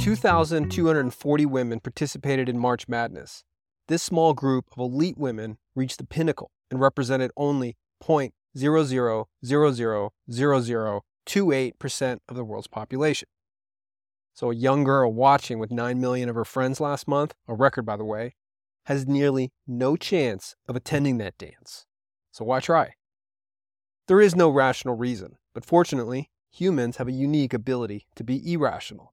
2,240 women participated in March Madness. This small group of elite women reached the pinnacle and represented only 0.00000028% of the world's population. So a young girl watching with 9 million of her friends last month, a record by the way, has nearly no chance of attending that dance. So why try? There is no rational reason, but fortunately, humans have a unique ability to be irrational.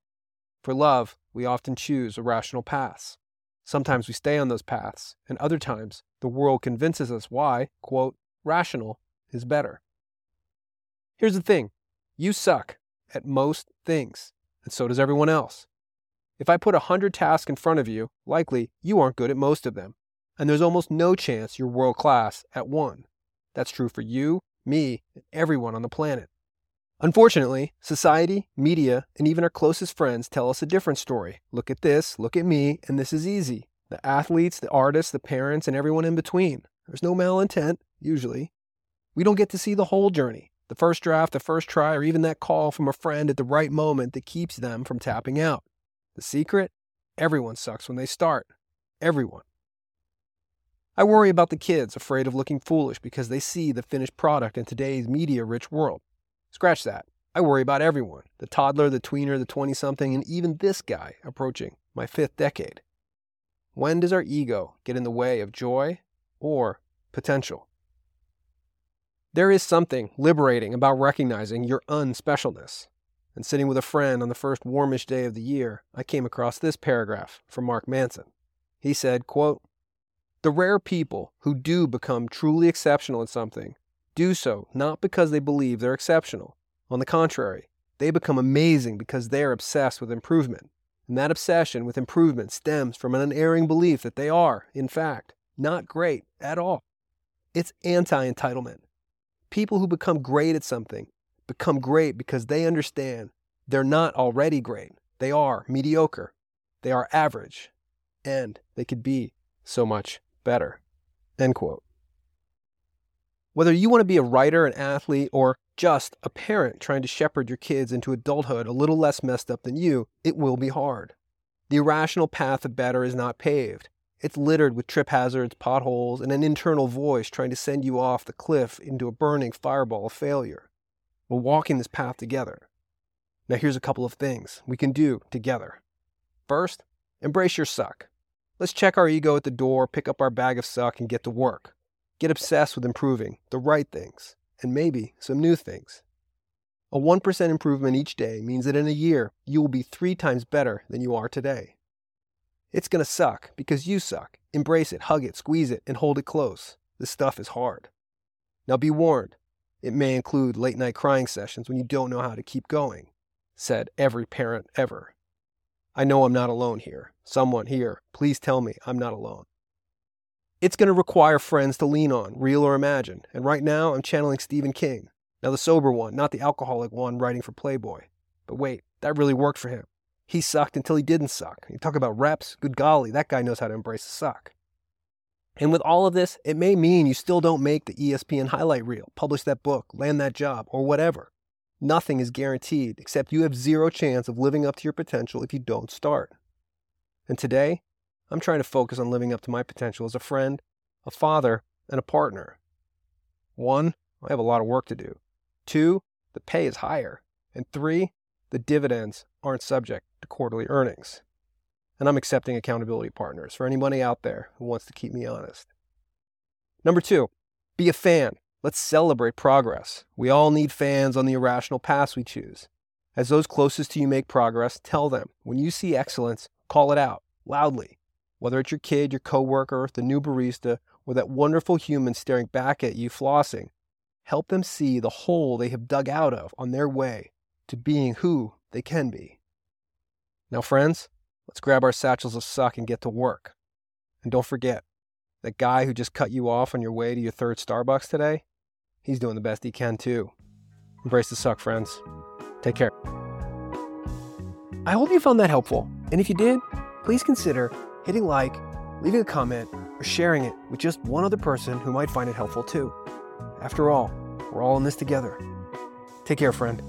For love, we often choose irrational paths. Sometimes we stay on those paths, and other times the world convinces us why, quote, rational is better. Here's the thing you suck at most things, and so does everyone else. If I put a hundred tasks in front of you, likely you aren't good at most of them, and there's almost no chance you're world class at one. That's true for you, me, and everyone on the planet. Unfortunately, society, media, and even our closest friends tell us a different story. Look at this, look at me, and this is easy. The athletes, the artists, the parents, and everyone in between. There's no malintent, usually. We don't get to see the whole journey the first draft, the first try, or even that call from a friend at the right moment that keeps them from tapping out. The secret? Everyone sucks when they start. Everyone. I worry about the kids afraid of looking foolish because they see the finished product in today's media rich world. Scratch that. I worry about everyone the toddler, the tweener, the 20 something, and even this guy approaching my fifth decade. When does our ego get in the way of joy or potential? There is something liberating about recognizing your unspecialness. And sitting with a friend on the first warmish day of the year, I came across this paragraph from Mark Manson. He said, quote, The rare people who do become truly exceptional at something do so not because they believe they're exceptional. On the contrary, they become amazing because they're obsessed with improvement. And that obsession with improvement stems from an unerring belief that they are, in fact, not great at all. It's anti entitlement. People who become great at something become great because they understand they're not already great. They are mediocre. They are average. And they could be so much better. End quote. Whether you want to be a writer, an athlete, or just a parent trying to shepherd your kids into adulthood a little less messed up than you, it will be hard. The irrational path of better is not paved. It's littered with trip hazards, potholes, and an internal voice trying to send you off the cliff into a burning fireball of failure. We're walking this path together. Now, here's a couple of things we can do together. First, embrace your suck. Let's check our ego at the door, pick up our bag of suck, and get to work. Get obsessed with improving the right things and maybe some new things. A 1% improvement each day means that in a year, you will be three times better than you are today. It's going to suck because you suck. Embrace it, hug it, squeeze it, and hold it close. This stuff is hard. Now be warned, it may include late night crying sessions when you don't know how to keep going, said every parent ever. I know I'm not alone here. Someone here, please tell me I'm not alone. It's going to require friends to lean on, real or imagined. And right now, I'm channeling Stephen King. Now, the sober one, not the alcoholic one writing for Playboy. But wait, that really worked for him. He sucked until he didn't suck. You talk about reps, good golly, that guy knows how to embrace the suck. And with all of this, it may mean you still don't make the ESPN highlight reel, publish that book, land that job, or whatever. Nothing is guaranteed, except you have zero chance of living up to your potential if you don't start. And today, I'm trying to focus on living up to my potential as a friend, a father, and a partner. One, I have a lot of work to do. Two, the pay is higher. And three, the dividends aren't subject to quarterly earnings. And I'm accepting accountability partners for anybody out there who wants to keep me honest. Number two, be a fan. Let's celebrate progress. We all need fans on the irrational paths we choose. As those closest to you make progress, tell them when you see excellence, call it out loudly whether it's your kid, your coworker, the new barista, or that wonderful human staring back at you flossing, help them see the hole they have dug out of on their way to being who they can be. Now, friends, let's grab our satchels of suck and get to work. And don't forget, that guy who just cut you off on your way to your third Starbucks today, he's doing the best he can too. Embrace the suck, friends. Take care. I hope you found that helpful. And if you did, please consider hitting like, leaving a comment, or sharing it with just one other person who might find it helpful too. After all, we're all in this together. Take care, friend.